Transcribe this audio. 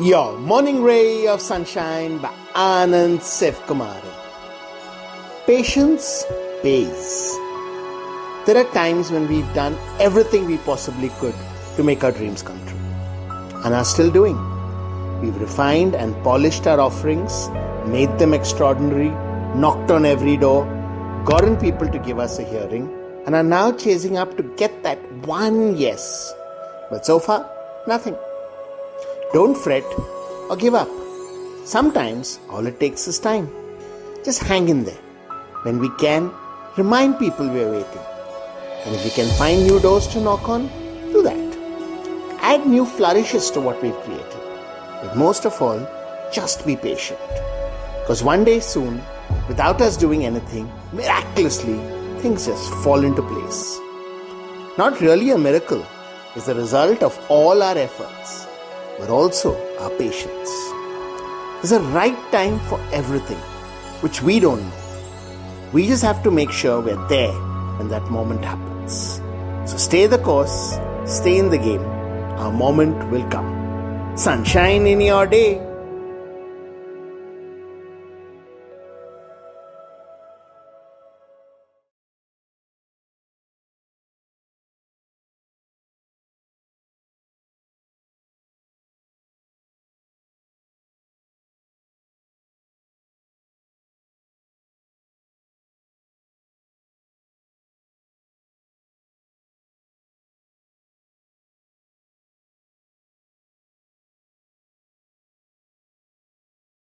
Your morning ray of sunshine by Anand Sevkumari. Patience pays. There are times when we've done everything we possibly could to make our dreams come true and are still doing. We've refined and polished our offerings, made them extraordinary, knocked on every door, gotten people to give us a hearing, and are now chasing up to get that one yes. But so far, nothing. Don't fret or give up. Sometimes all it takes is time. Just hang in there. When we can, remind people we are waiting. And if we can find new doors to knock on, do that. Add new flourishes to what we've created. But most of all, just be patient. Because one day soon, without us doing anything, miraculously, things just fall into place. Not really a miracle, is the result of all our efforts but also our patience. There's a right time for everything, which we don't know. We just have to make sure we're there when that moment happens. So stay the course, stay in the game. Our moment will come. Sunshine in your day.